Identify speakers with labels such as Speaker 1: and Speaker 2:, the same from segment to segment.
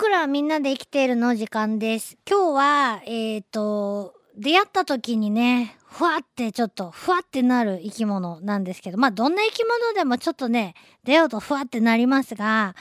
Speaker 1: 僕らはみんなで生きているの時間です。今日は、えっ、と、出会った時にね、ふわってちょっと、ふわってなる生き物なんですけど、まあ、どんな生き物でもちょっとね、出会うとふわってなりますが、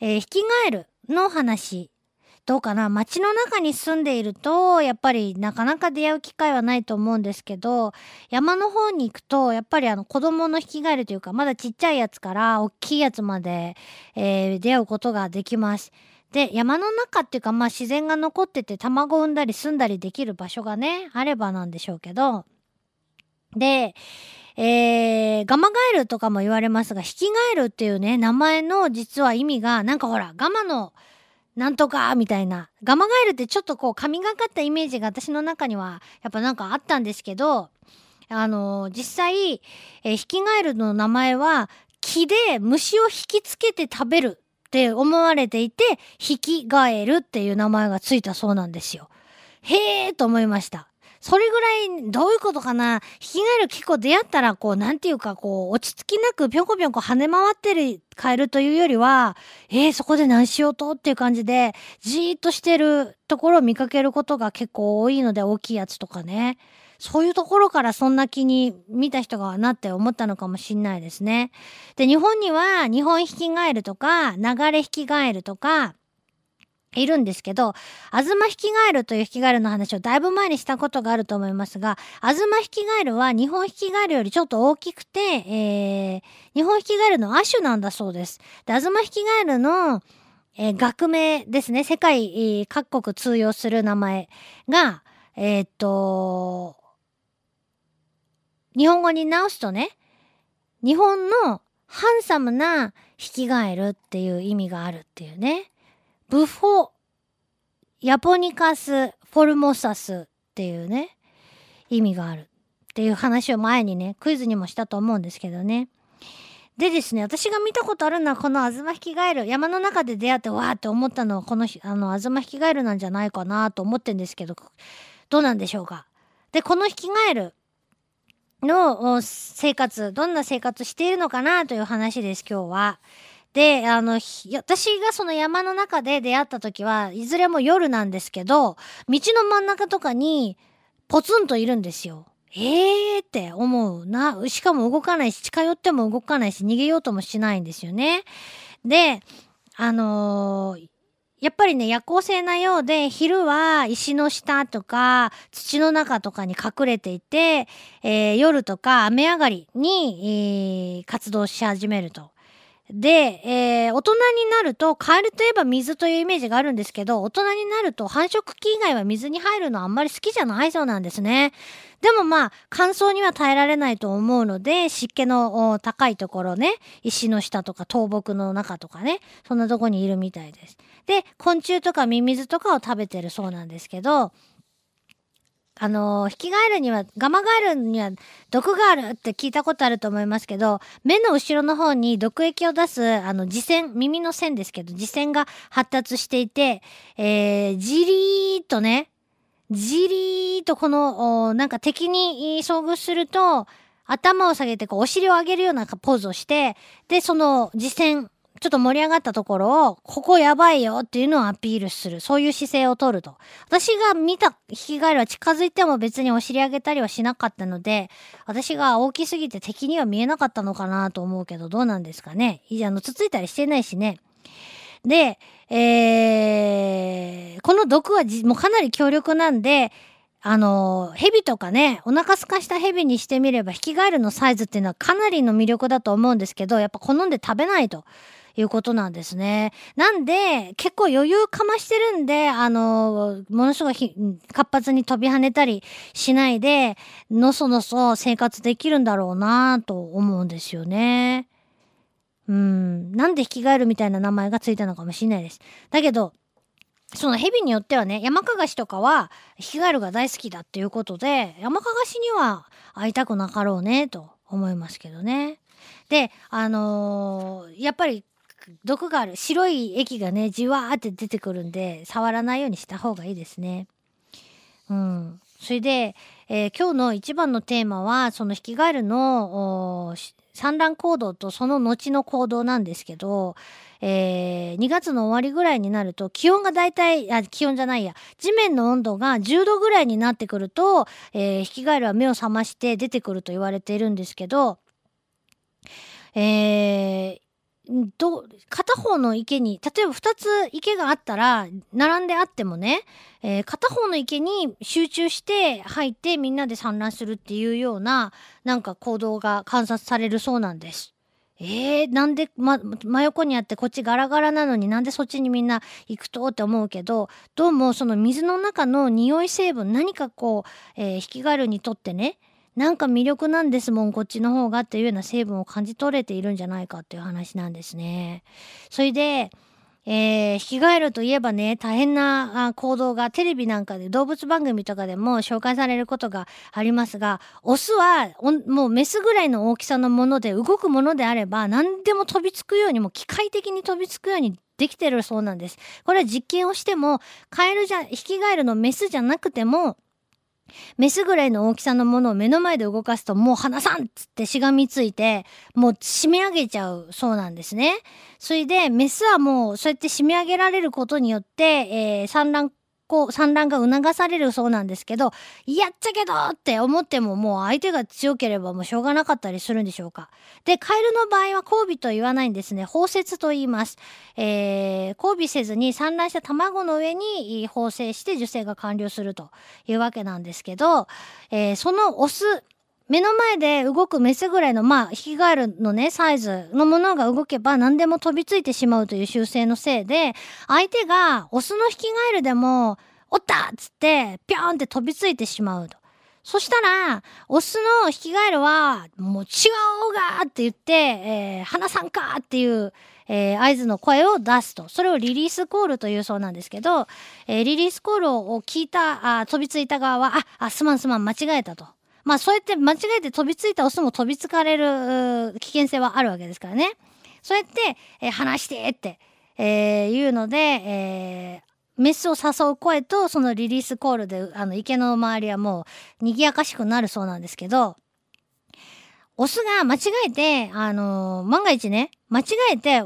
Speaker 1: えー、ヒキガエルの話、どうかな？街の中に住んでいると、やっぱりなかなか出会う機会はないと思うんですけど、山の方に行くと、やっぱりあの子供のヒキガエルというか、まだちっちゃいやつから大きいやつまで、えー出会うことができます。で、山の中っていうか、まあ自然が残ってて卵を産んだり住んだりできる場所がね、あればなんでしょうけど、で、えー、ガマガエルとかも言われますが、ヒキガエルっていうね、名前の実は意味が、なんかほら、ガマのなんとかみたいな。ガマガエルってちょっとこう神がかったイメージが私の中にはやっぱなんかあったんですけど、あの実際、えーヒキガエルの名前は木で虫を引きつけて食べるって思われていて、ヒキガエルっていう名前がついたそうなんですよ。へーと思いました。それぐらい、どういうことかな？ヒキガエル結構出会ったら、こう、なんていうか、こう、落ち着きなくぴょこぴょこ跳ね回ってるカエルというよりは、えー、そこで何しようと？っていう感じで、じーっとしてるところを見かけることが結構多いので、大きいやつとかね。そういうところからそんな気に見た人がなって思ったのかもしんないですね。で、日本には日本ヒキガエルとか、流れヒキガエルとか、いるんですけど、アズマヒキガエルというヒキガエルの話をだいぶ前にしたことがあると思いますが、アズマヒキガエルは日本ヒキガエルよりちょっと大きくて、えー、日本ヒキガエルの亜種なんだそうです。で、アズマヒキガエルの、えー学名ですね。世界、各国通用する名前が、えーっと、日本語に直すとね、日本のハンサムなヒキガエルっていう意味があるっていうね。ブフォ、ヤポニカス・フォルモサスっていうね、意味があるっていう話を前にね、クイズにもしたと思うんですけどね。でですね、私が見たことあるのはこのアズマヒキガエル。山の中で出会ってわーって思ったのはこのあのアズマヒキガエルなんじゃないかなと思ってんですけど、どうなんでしょうか？で、このヒキガエルの生活、どんな生活しているのかなという話です、今日は。で、あの、私がその山の中で出会った時はいずれも夜なんですけど、道の真ん中とかにポツンといるんですよ。えーって思うな。しかも動かないし、近寄っても動かないし、逃げようともしないんですよね。で、あのーやっぱりね、夜行性なようで、昼は石の下とか土の中とかに隠れていて、えー夜とか雨上がりに、えー活動し始めると。で、えー大人になると、カエルといえば水というイメージがあるんですけど、大人になると繁殖期以外は水に入るのあんまり好きじゃないそうなんですね。でもまあ、乾燥には耐えられないと思うので、湿気の高いところね、石の下とか倒木の中とかね、そんなとこにいるみたいです。で、昆虫とかミミズとかを食べてるそうなんですけど、あのヒキガエルには、ガマガエルには毒があるって聞いたことあると思いますけど、目の後ろの方に毒液を出す、あの、耳栓、耳の線ですけど、耳栓が発達していて、えー、じりーっとね、じりーっとこの、おなんか敵に遭遇すると、頭を下げてこうお尻を上げるようなポーズをして、で、その耳栓、ちょっと盛り上がったところを、ここやばいよっていうのをアピールする。そういう姿勢を取ると。私が見たヒキガエルは近づいても別にお尻上げたりはしなかったので、私が大きすぎて敵には見えなかったのかなと思うけど、どうなんですかね？いや、あの、つついたりしてないしね。で、えー、この毒はもうかなり強力なんで、あの、蛇とかね、お腹すかした蛇にしてみれば、ヒキガエルのサイズっていうのはかなりの魅力だと思うんですけど、やっぱ好んで食べないと。いうことなんですね。なんで、結構余裕かましてるんで、あの、ものすごい活発に飛び跳ねたりしないで、のそのそ生活できるんだろうなと思うんですよね。うん。なんでヒキガエルみたいな名前がついたのかもしれないです。だけど、その蛇によってはね、山かがしとかはヒキガエルが大好きだっていうことで、山かがしには会いたくなかろうね、と思いますけどね。で、あのーやっぱり毒がある？白い液がね、じわーって出てくるんで、触らないようにした方がいいですね。うん。それで、えー今日の一番のテーマは、そのヒキガエルの産卵行動とその後の行動なんですけど、えー、2月の終わりぐらいになると気温がだいたい、あ、気温じゃないや、地面の温度が10度ぐらいになってくると、えー、ヒキガエルは目を覚まして出てくると言われているんですけど、えー、ど片方の池に例えば2つ池があったら並んであってもね、えー、片方の池に集中して入ってみんなで産卵するっていうようななんか行動が観察されるそうなんです。えー、なんで、ま、真横にあってこっちガラガラなのになんでそっちにみんな行くとって思うけどどうもその水の中の匂い成分何かこう、えー、ヒキガエルにとってねなんか魅力なんですもん、こっちの方がっていうような成分を感じ取れているんじゃないかっていう話なんですね。それで、えー、ヒキガエルといえばね、大変な行動がテレビなんかで動物番組とかでも紹介されることがありますが、オスはもうメスぐらいの大きさのもので動くものであれば何でも飛びつくようにも機械的に飛びつくようにできてるそうなんです。これは実験をしても、カエルじゃ、ヒキガエルのメスじゃなくても、メスぐらいの大きさのものを目の前で動かすともう離さんっつってしがみついてもう締め上げちゃうそうなんですね。それでメスはもうそうやって締め上げられることによって、えー、産卵こう産卵が促されるそうなんですけどやっちゃけどって思ってももう相手が強ければもうしょうがなかったりするんでしょうか。でカエルの場合は交尾と言わないんですね包摂と言います。えー、交尾せずに産卵した卵の上に包成して受精が完了するというわけなんですけど、えー、そのオス目の前で動くメスぐらいの、まあ、ヒキガエルのね、サイズのものが動けば何でも飛びついてしまうという習性のせいで、相手がオスのヒキガエルでも、おったっつって、ぴょーんって飛びついてしまうと。そしたら、オスのヒキガエルは、もう違うがって言って、えー、花さんかっていう、えー、合図の声を出すと。それをリリースコールというそうなんですけど、えー、リリースコールを聞いた、あ飛びついた側は、あ、あ、すまんすまん、間違えたと。まあそうやって間違えて飛びついたオスも飛びつかれる危険性はあるわけですからね。そうやって、えー、話してって、えー、言うので、えー、メスを誘う声とそのリリースコールであの池の周りはもう賑やかしくなるそうなんですけど、オスが間違えて、あのー、万が一ね、間違えて、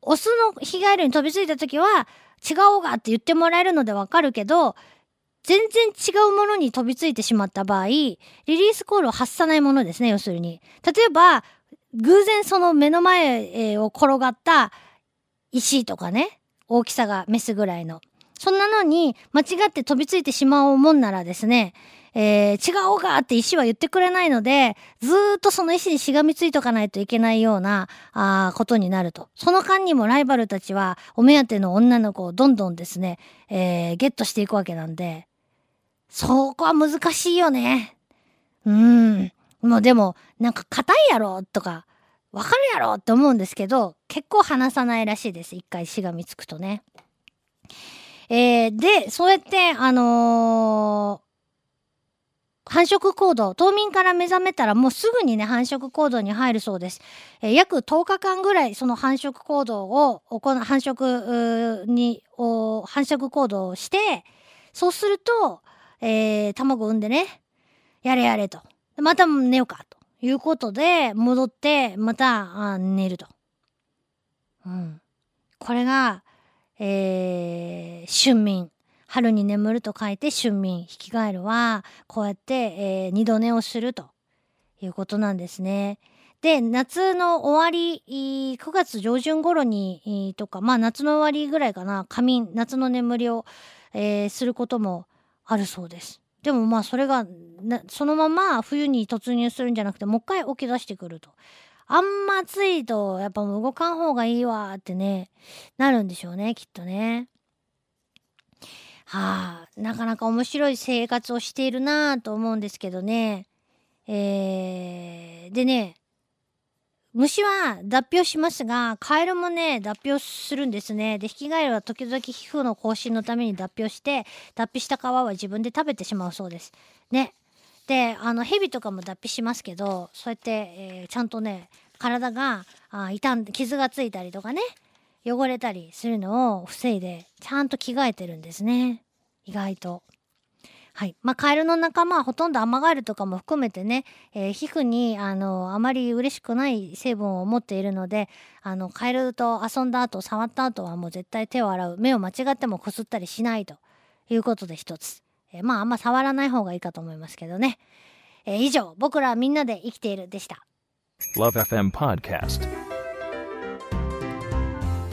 Speaker 1: オスのヒガエルに飛びついた時は、違おうがって言ってもらえるのでわかるけど、全然違うものに飛びついてしまった場合、リリースコールを発さないものですね、要するに。例えば、偶然その目の前を転がった石とかね、大きさがメスぐらいの。そんなのに間違って飛びついてしまうもんならですね、えー、違おうかって石は言ってくれないので、ずーっとその石にしがみついとかないといけないような、あことになると。その間にもライバルたちはお目当ての女の子をどんどんですね、えー、ゲットしていくわけなんで、そこは難しいよね。うん。もうでも、なんか硬いやろとか、わかるやろって思うんですけど、結構話さないらしいです。一回しがみつくとね。えー、で、そうやって、あのー、繁殖行動、冬眠から目覚めたらもうすぐにね、繁殖行動に入るそうです。えー、約10日間ぐらいその繁殖行動を行う、繁殖に、繁殖行動をして、そうすると、えー、卵産んでね、やれやれと。また寝ようか、ということで、戻って、また、寝ると。うん。これが、えー、春眠。春に眠ると書いて春眠。引き返るは、こうやって、えー、二度寝をするということなんですね。で、夏の終わり、9月上旬頃に、とか、まあ夏の終わりぐらいかな、仮眠、夏の眠りを、えー、することもあるそうです。でもまあそれがそのまま冬に突入するんじゃなくてもう一回起き出してくると。あんま暑いとやっぱ動かん方がいいわってねなるんでしょうねきっとね。はあなかなか面白い生活をしているなぁと思うんですけどね。えー、でね虫は脱皮をしますが、カエルもね、脱皮をするんですね。で、ヒキガエルは時々皮膚の更新のために脱皮をして、脱皮した皮は自分で食べてしまうそうです。ね。で、あの、蛇とかも脱皮しますけど、そうやって、えー、ちゃんとね、体が、あ傷ん、傷がついたりとかね、汚れたりするのを防いで、ちゃんと着替えてるんですね。意外と。はい。まあ、カエルの仲間はほとんどアマガエルとかも含めてね、えー皮膚に、あの、あまり嬉しくない成分を持っているので、あの、カエルと遊んだ後、触った後はもう絶対手を洗う。目を間違ってもこすったりしないということで一つ。えーまあ、あんま触らない方がいいかと思いますけどね。えー以上、僕らはみんなで生きているでした。
Speaker 2: Love FM Podcast.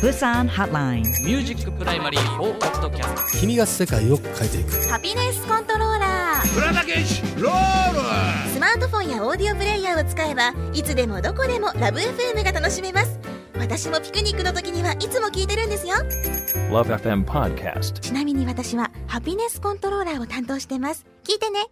Speaker 3: Busan Hotline.
Speaker 4: ミュージックプライマリー4ポッドキャスト
Speaker 5: 君が世界を変えていく。
Speaker 6: ハピネスコントローラー
Speaker 5: プラダケシロール。
Speaker 6: スマートフォンやオーディオプレイヤーを使えばいつでもどこでもラブ f m が楽しめます。私もピクニックの時にはいつも聞いてるんですよ。
Speaker 2: Love FM Podcast.
Speaker 6: ちなみに私はハピネスコントローラーを担当してます。聞いてね